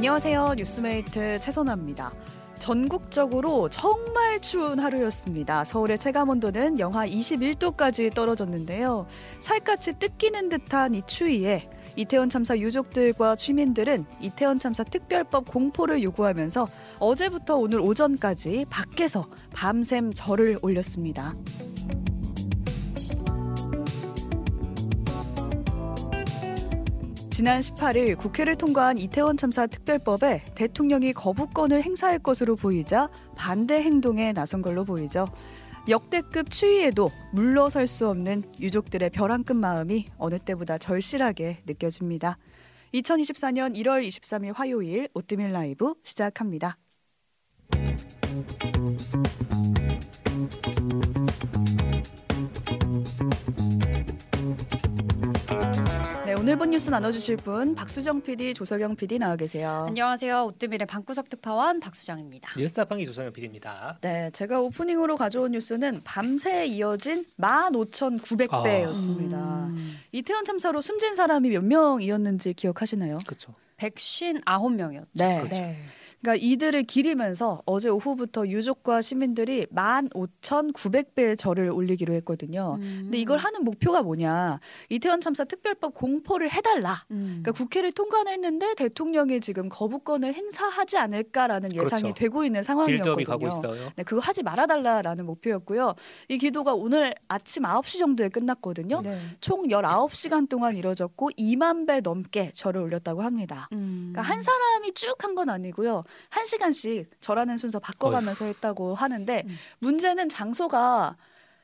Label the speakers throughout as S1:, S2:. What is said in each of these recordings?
S1: 안녕하세요. 뉴스메이트 최선아입니다. 전국적으로 정말 추운 하루였습니다. 서울의 체감 온도는 영하 21도까지 떨어졌는데요. 살갗이 뜯기는 듯한 이 추위에 이태원 참사 유족들과 주민들은 이태원 참사 특별법 공포를 요구하면서 어제부터 오늘 오전까지 밖에서 밤샘 절을 올렸습니다. 지난 18일 국회를 통과한 이태원 참사 특별법에 대통령이 거부권을 행사할 것으로 보이자 반대 행동에 나선 걸로 보이죠. 역대급 추위에도 물러설 수 없는 유족들의 벼랑 끝 마음이 어느 때보다 절실하게 느껴집니다. 2024년 1월 23일 화요일 오뜨밀 라이브 시작합니다. 오늘 본 뉴스 나눠주실 분 박수정 PD, 조석영 PD 나와 계세요.
S2: 안녕하세요. 오뜨밀의 방구석 특파원 박수정입니다.
S3: 뉴스타팡이 조상현 PD입니다.
S1: 네, 제가 오프닝으로 가져온 뉴스는 밤새 이어진 15,900배였습니다.
S2: 음,
S1: 이태원 참사로 숨진 사람이 몇 명이었는지 기억하시나요?
S3: 그렇죠.
S2: 159명이었죠.
S1: 네.
S3: 그렇죠.
S1: 그러니까 이들을 기리면서 어제 오후부터 유족과 시민들이 15,900배의 절을 올리기로 했거든요.
S2: 음.
S1: 근데 이걸 하는 목표가 뭐냐? 이태원 참사 특별법 공포를 해달라.
S2: 음.
S1: 그러니까 국회를 통과는 했는데 대통령이 지금 거부권을 행사하지 않을까라는 예상이
S3: 그렇죠.
S1: 되고 있는 상황이었거든요. 네, 그거 하지 말아달라라는 목표였고요. 이 기도가 오늘 아침 9시 정도에 끝났거든요.
S2: 네.
S1: 총 19시간 동안 이뤄졌고 2만 배 넘게 절을 올렸다고 합니다.
S2: 음.
S1: 그러니까 한 사람이 쭉 한 건 아니고요. 한 시간씩 절하는 순서 바꿔가면서 했다고 하는데
S2: 음.
S1: 문제는 장소가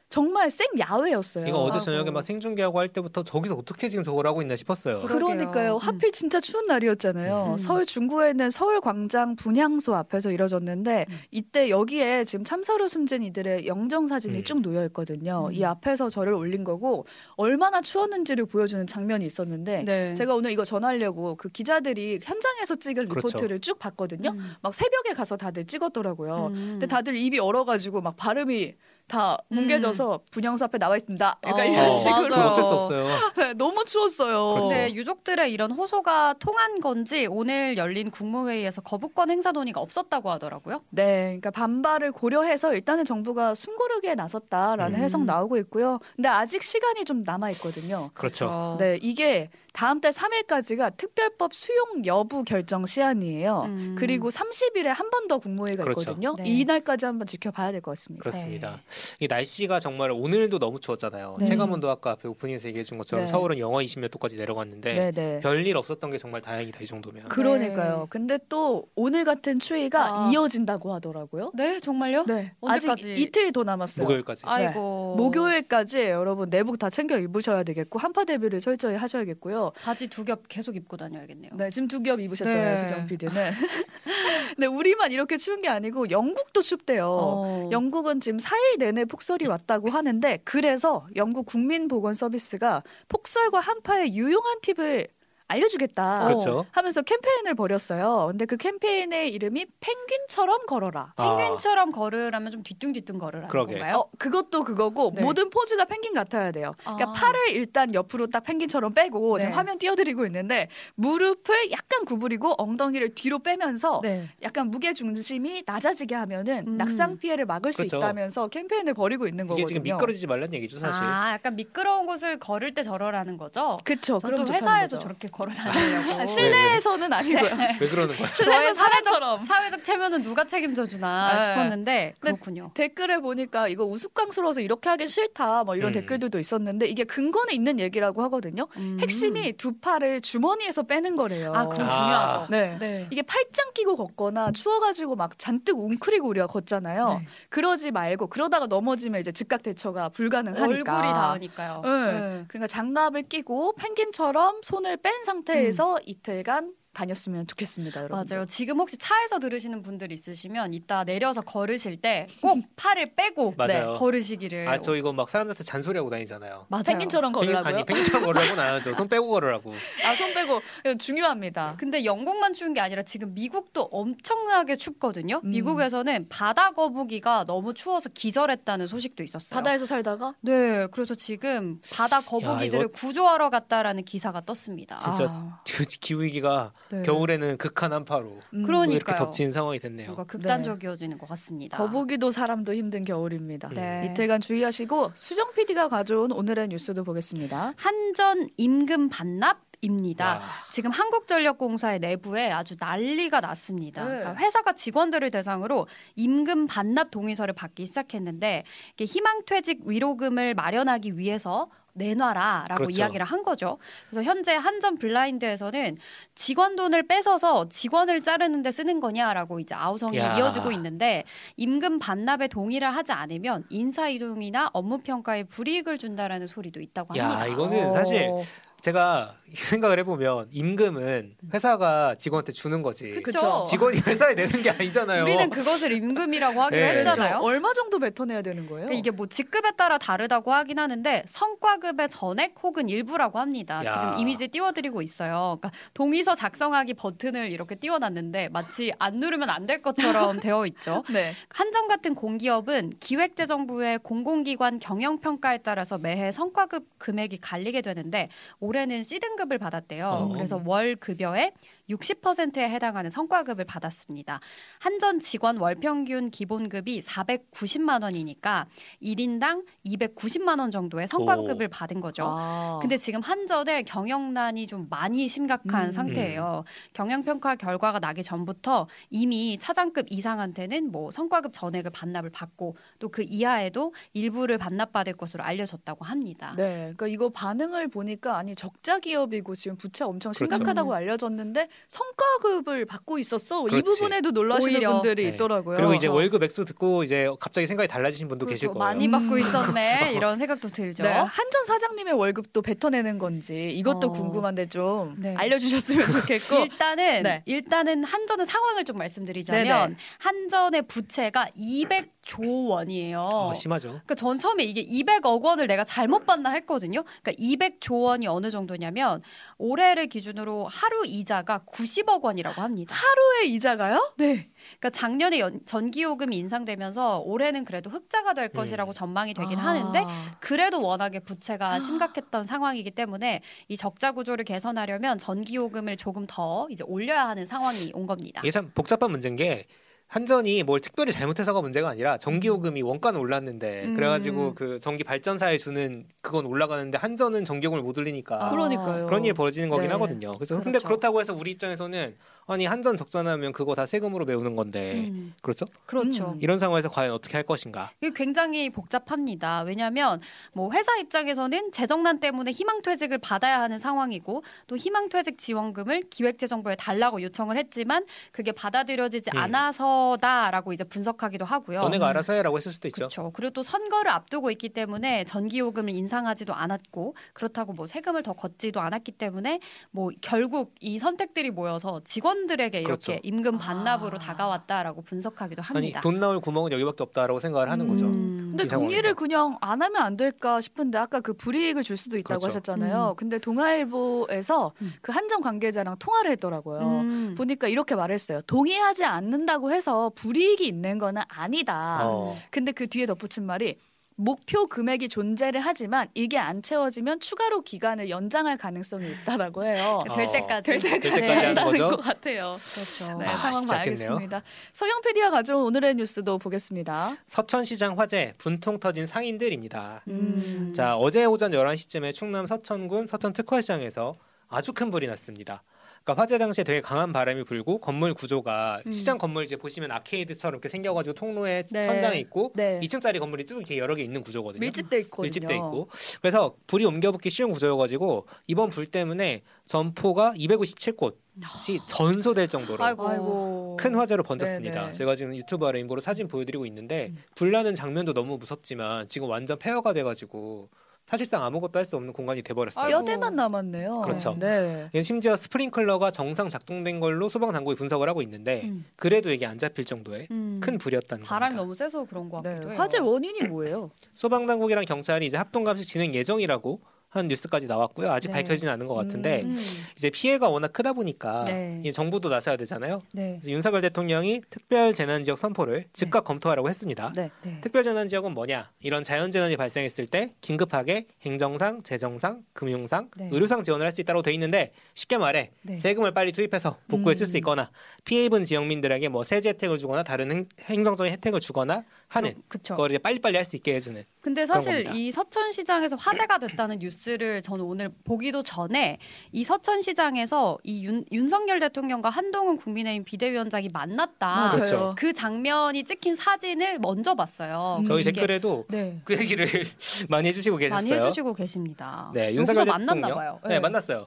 S1: 정말 생 야외였어요.
S3: 이거 어제. 저녁에 막 생중계하고 할 때부터 저기서 어떻게 지금 저걸 하고 있나 싶었어요.
S2: 그러-
S1: 그러니까요.
S2: 그러게요.
S1: 하필 진짜 추운 날이었잖아요.
S2: 음.
S1: 서울 중구에는 서울광장 분향소 앞에서 이뤄졌는데
S2: 음.
S1: 이때 여기에 지금 참사로 숨진 이들의 영정 사진이
S3: 음.
S1: 쭉 놓여 있거든요.
S2: 음.
S1: 이 앞에서 저를 올린 거고 얼마나 추웠는지를 보여주는 장면이 있었는데
S2: 네.
S1: 제가 오늘 이거 전하려고 그 기자들이 현장에서 찍은
S3: 그렇죠.
S1: 리포트를 쭉 봤거든요.
S2: 음.
S1: 막 새벽에 가서 다들 찍었더라고요.
S2: 음.
S1: 근데 다들 입이 얼어가지고 막 발음이 다 뭉개져서 분향소 앞에 나와 있습니다. 약간
S2: 어,
S1: 이런
S3: 어,
S1: 식으로
S2: 맞아요.
S3: 어쩔 수 없어요.
S1: 네, 너무 추웠어요.
S3: 그렇죠.
S2: 근데 유족들의 이런 호소가 통한 건지 오늘 열린 국무회의에서 거부권 행사 논의가 없었다고 하더라고요.
S1: 네, 그러니까 반발을 고려해서 일단은 정부가 숨고르기에 나섰다라는
S3: 음.
S1: 해석 나오고 있고요. 근데 아직 시간이 좀 남아 있거든요.
S3: 그렇죠.
S1: 네, 이게 다음 달 3일까지가 특별법 수용 여부 결정 시한이에요.
S2: 음.
S1: 그리고 30일에 한 번 더 국무회의가
S3: 그렇죠.
S1: 있거든요.
S2: 네.
S1: 이날까지 한번 지켜봐야 될 것 같습니다.
S3: 그렇습니다. 이 날씨가 정말 오늘도 너무 추웠잖아요.
S1: 네.
S3: 체감온도 아까 앞에 오프닝에서 얘기해 준 것처럼
S1: 네.
S3: 서울은 영하 20몇 도까지 내려갔는데
S1: 네, 네.
S3: 별일 없었던 게 정말 다행이다 이 정도면.
S1: 그러니까요.
S2: 네.
S1: 근데 또 오늘 같은 추위가
S2: 아.
S1: 이어진다고 하더라고요.
S2: 네, 정말요?
S1: 네,
S2: 언제까지?
S1: 아직 이틀 더 남았어요.
S3: 목요일까지.
S2: 아이고.
S1: 목요일까지 여러분 내복 다 챙겨 입으셔야 되겠고 한파 대비를 철저히 하셔야겠고요.
S2: 바지 두 겹 계속 입고 다녀야겠네요.
S1: 네, 지금 두 겹 입으셨잖아요,
S2: 네.
S1: 수정 PD는. 근데 우리만 이렇게 추운 게 아니고 영국도 춥대요.
S2: 어.
S1: 영국은 지금 4일 내내 폭설이 왔다고 하는데 그래서 영국 국민보건 서비스가 폭설과 한파의 유용한 팁을 알려주겠다
S3: 그렇죠.
S1: 하면서 캠페인을 벌였어요. 근데 그 캠페인의 이름이 펭귄처럼 걸어라.
S3: 아,
S2: 펭귄처럼 걸으라면 좀 뒤뚱뒤뚱 걸으라는
S3: 그러게.
S2: 건가요?
S1: 어, 그것도 그거고
S2: 네.
S1: 모든 포즈가 펭귄 같아야 돼요. 그러니까
S2: 아.
S1: 팔을 일단 옆으로 딱 펭귄처럼 빼고
S2: 네.
S1: 지금 화면 띄워드리고 있는데 무릎을 약간 구부리고 엉덩이를 뒤로 빼면서
S2: 네.
S1: 약간 무게 중심이 낮아지게 하면은
S2: 음.
S1: 낙상 피해를 막을 수
S3: 그렇죠.
S1: 있다면서 캠페인을 벌이고 있는
S3: 이게
S1: 거거든요.
S3: 지금 미끄러지지 말란 얘기죠 사실.
S2: 아, 약간 미끄러운 곳을 걸을 때 저러라는 거죠?
S1: 그쵸.
S2: 저도 회사에서
S1: 거죠.
S2: 저렇게 걸어 다니려고.
S1: 아, 실내에서는 아니고요.
S3: 왜 그러는 거야?
S1: 실내에서
S2: 저의 사회적. 사회적 체면은 누가 책임져 주나
S1: 네.
S2: 싶었는데 그렇군요.
S1: 댓글에 보니까 이거 우스꽝스러워서 이렇게 하기 싫다 뭐 이런
S3: 음.
S1: 댓글들도 있었는데 이게 근거는 있는 얘기라고 하거든요.
S2: 음.
S1: 핵심이 두 팔을 주머니에서 빼는 거래요.
S2: 아, 그럼
S3: 아.
S2: 중요하죠.
S1: 네.
S2: 네.
S1: 이게 팔짱 끼고 걷거나 추워가지고 막 잔뜩 웅크리고 우리가 걷잖아요.
S2: 네.
S1: 그러지 말고 그러다가 넘어지면 이제 즉각 대처가 불가능하니까.
S2: 얼굴이 닿으니까요.
S1: 네. 그러니까 장갑을 끼고 펭귄처럼 손을 뺀 상태에서 이틀간 다녔으면 좋겠습니다, 여러분.
S2: 맞아요. 지금 혹시 차에서 들으시는 분들 있으시면 이따 내려서 걸으실 때 꼭 팔을 빼고. 네, 걸으시기를.
S3: 아 저 이거 막 사람들한테 잔소리하고 다니잖아요.
S2: 맞아요.
S1: 펭귄처럼
S3: 펭귄-
S1: 걸으라고요?
S3: 아니 펭귄처럼 걸으라고는 안 하죠. 손 빼고 걸으라고.
S1: 아, 손 빼고 이거 중요합니다.
S2: 근데 영국만 추운 게 아니라 지금 미국도 엄청나게 춥거든요.
S1: 음.
S2: 미국에서는 바다 거북이가 너무 추워서 기절했다는 소식도 있었어요.
S1: 바다에서 살다가
S2: 네, 그래서 지금 바다 거북이들을
S3: 이거-
S2: 구조하러 갔다라는 기사가 떴습니다.
S3: 진짜
S1: 아,
S3: 그 기후 위기가
S2: 네.
S3: 겨울에는 극한 한파로
S1: 음,
S2: 그러니까요.
S3: 또 이렇게 덮친 상황이 됐네요.
S2: 뭔가 극단적이어지는 것 같습니다.
S1: 거북이도 사람도 힘든 겨울입니다.
S2: 네.
S1: 이틀간 주의하시고 수정 PD가 가져온 오늘의 뉴스도 보겠습니다.
S2: 한전 임금 반납 입니다.
S3: 와,
S2: 지금 한국전력공사의 내부에 아주 난리가 났습니다.
S1: 네.
S2: 그러니까 회사가 직원들을 대상으로 임금 반납 동의서를 받기 시작했는데 희망퇴직 위로금을 마련하기 위해서 내놔라라고
S3: 그렇죠.
S2: 이야기를 한 거죠. 그래서 현재 한전 블라인드에서는 직원 돈을 뺏어서 직원을 자르는데 쓰는 거냐라고 이제 아우성이
S3: 야.
S2: 이어지고 있는데 임금 반납에 동의를 하지 않으면 인사 이동이나 업무 평가에 불이익을 준다라는 소리도 있다고
S3: 야,
S2: 합니다.
S3: 이거는 사실
S1: 어,
S3: 제가 생각을 해보면 임금은 회사가 직원한테 주는 거지.
S2: 그쵸?
S3: 직원이 회사에 내는 게 아니잖아요.
S2: 우리는 그것을 임금이라고 하기로
S3: 네.
S2: 했잖아요.
S1: 그렇죠. 얼마 정도 뱉어내야 되는 거예요?
S2: 그러니까 이게 뭐 직급에 따라 다르다고 하긴 하는데 성과급의 전액 혹은 일부라고 합니다.
S3: 야.
S2: 지금 이미지 띄워드리고 있어요. 그러니까 동의서 작성하기 버튼을 이렇게 띄워놨는데 마치 안 누르면 안 될 것처럼 되어 있죠.
S1: 네.
S2: 한정 같은 공기업은 기획재정부의 공공기관 경영평가에 따라서 매해 성과급 금액이 갈리게 되는데 올해 는 C등급을 받았대요.
S3: 어.
S2: 그래서 월 급여의 60%에 해당하는 성과급을 받았습니다. 한전 직원 월 평균 기본급이 490만 원이니까 1인당 290만 원 정도의 성과급을 받은 거죠.
S1: 아.
S2: 근데 지금 한전의 경영난이 좀 많이 심각한
S1: 음.
S2: 상태예요. 경영평가 결과가 나기 전부터 이미 차장급 이상한테는 뭐 성과급 전액을 반납을 받고 또 그 이하에도 일부를 반납받을 것으로 알려졌다고 합니다.
S1: 네, 그러니까 이거 반응을 보니까 아니 적자 기업이고 지금 부채 엄청
S3: 그렇죠.
S1: 심각하다고 알려졌는데 성과급을 받고 있었어. 이
S3: 그렇지.
S1: 부분에도 놀라시는
S2: 오히려.
S1: 분들이
S3: 네.
S1: 있더라고요.
S3: 그리고 이제
S2: 그렇죠.
S3: 월급 액수 듣고 이제 갑자기 생각이 달라지신 분도 계실
S2: 그렇죠.
S3: 거예요.
S2: 많이 받고
S1: 음.
S2: 있었네 이런 생각도 들죠.
S1: 네, 한전 사장님의 월급도 뱉어내는 건지 이것도
S2: 어.
S1: 궁금한데 좀
S2: 네.
S1: 알려주셨으면 좋겠고.
S2: 일단은
S1: 네.
S2: 일단은 한전의 상황을 좀 말씀드리자면
S1: 네네.
S2: 한전의 부채가 200 조 원이에요.
S3: 어, 심하죠.
S2: 그러니까 전 처음에 이게 200억 원을 내가 잘못 봤나 했거든요. 그러니까 200조 원이 어느 정도냐면 올해를 기준으로 하루 이자가 90억 원이라고 합니다.
S1: 하루의 이자가요? 네.
S2: 그러니까 작년에 연- 전기요금이 인상되면서 올해는 그래도 흑자가 될 것이라고 전망이 되긴
S1: 아.
S2: 하는데 그래도 워낙에 부채가 심각했던 상황이기 때문에 이 적자 구조를 개선하려면 전기요금을 조금 더 이제 올려야 하는 상황이 온 겁니다.
S3: 이게 참 복잡한 문제인 게 한전이 뭘 특별히 잘못해서가 문제가 아니라 전기 요금이 원가는 올랐는데
S2: 음.
S3: 그래가지고 그 전기 발전사에 주는 그건 올라가는데 한전은 전기 요금을 못 올리니까
S2: 아.
S1: 그러니까요.
S3: 그런 일이 벌어지는 거긴
S1: 네.
S3: 하거든요. 그래서 근데
S2: 그렇죠.
S3: 그렇다고 해서 우리 입장에서는 아니 한전 적자나면 그거 다 세금으로 메우는 건데
S2: 음,
S3: 그렇죠?
S2: 그렇죠.
S1: 음.
S3: 이런 상황에서 과연 어떻게 할 것인가?
S2: 이게 굉장히 복잡합니다. 왜냐하면 뭐 회사 입장에서는 재정난 때문에 희망퇴직을 받아야 하는 상황이고 또 희망퇴직 지원금을 기획재정부에 달라고 요청을 했지만 그게 받아들여지지
S3: 음.
S2: 않아서다라고 이제 분석하기도 하고요.
S3: 너네가 알아서 해라고 했을 수도 있죠.
S2: 그렇죠. 그리고 또 선거를 앞두고 있기 때문에 전기요금을 인상하지도 않았고 그렇다고 뭐 세금을 더 걷지도 않았기 때문에 뭐 결국 이 선택들이 모여서 직원 들에게 이렇게
S3: 그렇죠.
S2: 임금 반납으로
S1: 아.
S2: 다가왔다라고 분석하기도
S3: 아니
S2: 합니다.
S3: 돈 나올 구멍은 여기밖에 없다라고 생각을 하는 거죠.
S2: 음.
S1: 근데
S3: 이 상황에서.
S1: 동의를 그냥 안 하면 안 될까 싶은데 아까 그 불이익을 줄 수도 있다고
S3: 그렇죠.
S1: 하셨잖아요. 근데 동아일보에서
S2: 음.
S1: 그 한전 관계자랑 통화를 했더라고요.
S2: 음.
S1: 보니까 이렇게 말했어요. 동의하지 않는다고 해서 불이익이 있는 거는 아니다.
S3: 어.
S1: 근데 그 뒤에 덧붙인 말이 목표 금액이 존재를 하지만 이게 안 채워지면 추가로 기간을 연장할 가능성이 있다라고 해요.
S2: 될
S3: 어.
S2: 때까지
S1: 될 때까지 한다는
S3: 거죠?
S1: 것 같아요.
S2: 그렇죠.
S1: 네,
S3: 아,
S1: 상황. 봐야겠습니다. 서영 PD가 가져온 오늘의 뉴스도 보겠습니다.
S3: 서천시장 화재 분통 터진 상인들입니다.
S2: 음.
S3: 자 어제 오전 11시쯤에 충남 서천군 서천 특화시장에서 아주 큰 불이 났습니다. 그러니까 화재 당시에 되게 강한 바람이 불고 건물 구조가
S2: 음.
S3: 시장 건물 이제 보시면 아케이드처럼 이렇게 생겨가지고 통로에
S2: 네.
S3: 천장이 있고
S1: 네.
S3: 2층짜리 건물이 쭉 이렇게 여러 개 있는 구조거든요.
S1: 밀집돼 있거든요.
S3: 밀집돼 있고 그래서 불이 옮겨붙기 쉬운 구조여가지고 이번 불 때문에 점포가 257곳이 전소될 정도로
S2: 아이고.
S3: 큰 화재로 번졌습니다.
S1: 네네.
S3: 제가 지금 유튜브 아래 인보로 사진 보여드리고 있는데
S1: 음.
S3: 불나는 장면도 너무 무섭지만 지금 완전 폐허가 돼가지고 사실상 아무것도 할 수 없는 공간이 돼버렸어요.
S2: 아이고.
S1: 뼈대만 남았네요.
S3: 그렇죠.
S1: 네.
S3: 심지어 스프링클러가 정상 작동된 걸로 소방 당국이 분석을 하고 있는데
S2: 음.
S3: 그래도 이게 안 잡힐 정도의
S2: 음.
S3: 큰 불이었다는
S2: 바람이
S3: 겁니다.
S2: 너무 세서 그런 것 같기도
S1: 네.
S2: 해요.
S1: 화재 원인이 뭐예요?
S3: 소방 당국이랑 경찰이 이제 합동 감시 진행 예정이라고 한 뉴스까지 나왔고요. 아직
S1: 네.
S3: 밝혀지는 않은 것 같은데
S2: 음.
S3: 이제 피해가 워낙 크다 보니까
S2: 네.
S3: 이 정부도 나서야 되잖아요.
S1: 네.
S3: 윤석열 대통령이 특별 재난 지역 선포를 즉각 검토하라고 했습니다.
S1: 네.
S2: 네.
S3: 특별 재난 지역은 뭐냐? 이런 자연 재난이 발생했을 때 긴급하게 행정상, 재정상, 금융상,
S2: 네.
S3: 의료상 지원을 할 수 있다고 돼 있는데 쉽게 말해
S2: 네.
S3: 세금을 빨리 투입해서 복구에 쓸수
S1: 음.
S3: 있거나 피해 입은 지역민들에게 뭐 세제 혜택을 주거나 다른 행, 행정적인 혜택을 주거나 하는
S2: 그렇죠.
S3: 그걸 이제 빨리빨리 할 수 있게 해주는
S2: 근데 사실. 이 서천시장에서 화제가 됐다는 뉴스를 저는 오늘 보기도 전에 이 서천시장에서 이 윤, 윤석열 대통령과 한동훈 국민의힘 비대위원장이 만났다.
S1: 맞아요.
S3: 그
S2: 장면이 찍힌 사진을 먼저 봤어요.
S1: 음.
S3: 저희
S2: 이게
S3: 댓글에도
S1: 네.
S3: 그 얘기를 많이 해주시고 계셨어요.
S2: 많이 해주시고 계십니다.
S3: 네,
S2: 여기서
S3: 윤석열
S2: 만났나
S3: 대통령.
S2: 봐요.
S3: 네, 만났어요.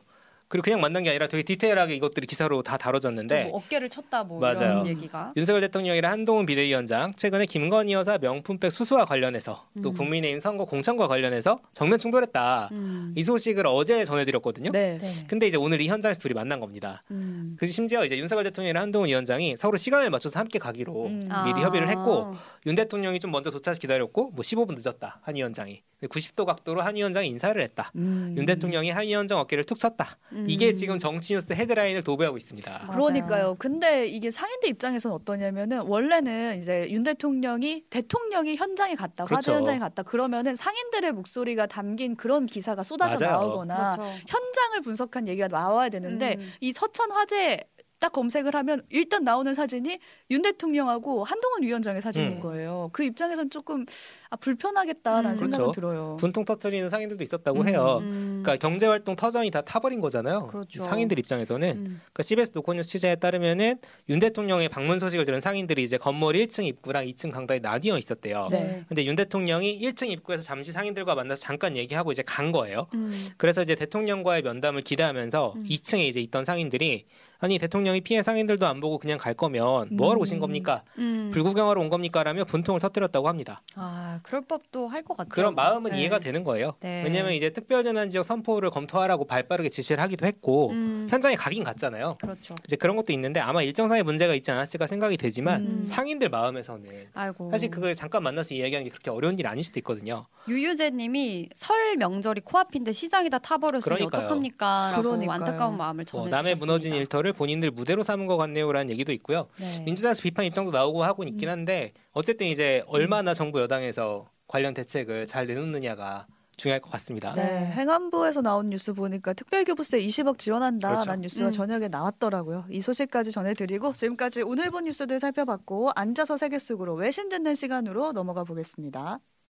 S3: 그리고 그냥 만난 게 아니라 되게 디테일하게 이것들이 기사로 다 다뤄졌는데
S2: 뭐 어깨를 쳤다 뭐
S3: 맞아요.
S2: 이런 얘기가.
S3: 윤석열 대통령이랑 한동훈 비대위원장 최근에 김건희 여사 명품백 수수와 관련해서 또
S2: 음.
S3: 국민의힘 선거 공천과 관련해서 정면 충돌했다.
S2: 음.
S3: 이 소식을 어제 전해드렸거든요.
S1: 네.
S2: 네.
S3: 근데 이제 오늘 이 현장에서 둘이 만난 겁니다.
S2: 음.
S3: 그 심지어 이제 윤석열 대통령이랑 한동훈 위원장이 서로 시간을 맞춰서 함께 가기로
S1: 음.
S3: 미리
S2: 아.
S3: 협의를 했고 윤 대통령이 좀 먼저 도착해서 기다렸고 뭐 15분 늦었다 한 위원장이 90도 각도로 한 위원장이 인사를 했다.
S1: 음.
S3: 윤 대통령이 한 위원장 어깨를 툭 쳤다.
S2: 음.
S3: 이게 지금 정치뉴스 헤드라인을 도배하고 있습니다.
S2: 맞아요.
S1: 그러니까요. 근데 이게 상인들 입장에서는 어떠냐면은 원래는 이제 윤 대통령이 대통령이 현장에 갔다 화재
S3: 그렇죠.
S1: 현장에 갔다 그러면은 상인들의 목소리가 담긴 그런 기사가 쏟아져
S3: 맞아요.
S1: 나오거나
S2: 그렇죠.
S1: 현장을 분석한 얘기가 나와야 되는데
S2: 음.
S1: 이 서천 화재 딱 검색을 하면 일단 나오는 사진이 윤 대통령하고 한동훈 위원장의 사진인
S3: 음.
S1: 거예요. 그 입장에서는 조금 아, 불편하겠다라는
S2: 음.
S1: 생각은
S3: 그렇죠.
S1: 들어요.
S3: 분통 터트리는 상인들도 있었다고
S1: 음.
S3: 해요.
S2: 음.
S3: 그러니까 경제 활동 터전이 다 타버린 거잖아요.
S2: 그렇죠.
S3: 상인들 입장에서는
S2: 음.
S3: 그러니까 CBS 노코뉴스 취재에 따르면은 윤 대통령의 방문 소식을 들은 상인들이 이제 건물 1층 입구랑 2층 강당에 나뉘어 있었대요.
S1: 네.
S3: 근데 윤 대통령이 1층 입구에서 잠시 상인들과 만나서 잠깐 얘기하고 이제 간 거예요.
S2: 음.
S3: 그래서 이제 대통령과의 면담을 기대하면서
S2: 음.
S3: 2층에 이제 있던 상인들이 아니 대통령이 피해 상인들도 안 보고 그냥 갈 거면 뭐하러
S1: 음.
S3: 오신 겁니까?
S2: 음.
S3: 불구경하러 온 겁니까라며 분통을 터뜨렸다고 합니다.
S2: 아, 그럴 법도 할 것 같아요.
S3: 그런 마음은
S2: 네.
S3: 이해가 되는 거예요.
S2: 네.
S3: 왜냐하면 이제 특별재난지역 선포를 검토하라고 발빠르게 지시를 하기도 했고
S2: 음.
S3: 현장에 가긴 갔잖아요.
S2: 그렇죠.
S3: 이제 그런 것도 있는데 아마 일정상의 문제가 있지 않았을까 생각이 되지만
S1: 음.
S3: 상인들 마음에서는
S2: 아이고.
S3: 사실 그걸 잠깐 만나서 이야기하는 게 그렇게 어려운 일이 아닐 수도 있거든요.
S2: 유유재님이 설 명절이 코앞인데 시장이 다 타버렸으니. 어떡합니까 라고
S1: 그러니까요.
S2: 안타까운 마음을
S3: 뭐
S2: 전해
S3: 남의 무너진 일터를 본인들 무대로 삼은 것 같네요라는 얘기도 있고요.
S2: 네.
S3: 민주당에서 비판 입장도 나오고 하고 있긴 한데 어쨌든 이제 얼마나 정부 여당에서 관련 대책을 잘 내놓느냐가 중요할 것 같습니다.
S1: 네.
S2: 네.
S1: 행안부에서 나온 뉴스 보니까 특별교부세 20억 지원한다라는
S3: 그렇죠.
S1: 뉴스가
S2: 음.
S1: 저녁에 나왔더라고요. 이 소식까지 전해드리고 지금까지 오늘 본 뉴스들 살펴봤고 앉아서 세계 속으로 외신 듣는 시간으로 넘어가 보겠습니다.